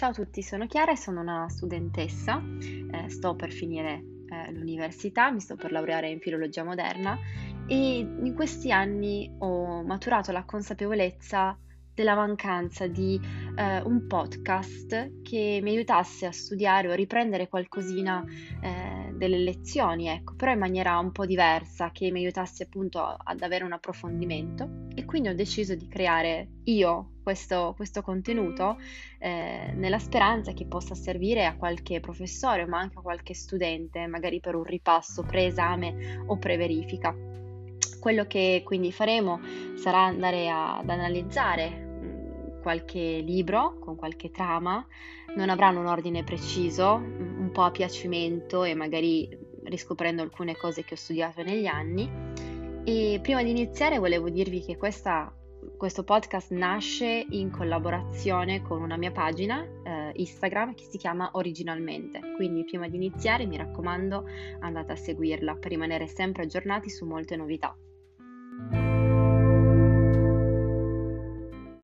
Ciao a tutti, sono Chiara e sono una studentessa, eh, sto per finire eh, l'università, mi sto per laureare in filologia moderna e in questi anni ho maturato la consapevolezza della mancanza di eh, un podcast che mi aiutasse a studiare o a riprendere qualcosina eh, delle lezioni, ecco, però in maniera un po' diversa, che mi aiutasse appunto ad avere un approfondimento. E quindi ho deciso di creare io questo, questo contenuto eh, nella speranza che possa servire a qualche professore, ma anche a qualche studente, magari per un ripasso pre-esame o pre-verifica. Quello che quindi faremo sarà andare a, ad analizzare qualche libro con qualche trama, non avranno un ordine preciso, un po' a piacimento e magari riscoprendo alcune cose che ho studiato negli anni. E prima di iniziare volevo dirvi che questa, questo podcast nasce in collaborazione con una mia pagina eh, Instagram che si chiama Originalmente. Quindi prima di iniziare mi raccomando andate a seguirla per rimanere sempre aggiornati su molte novità.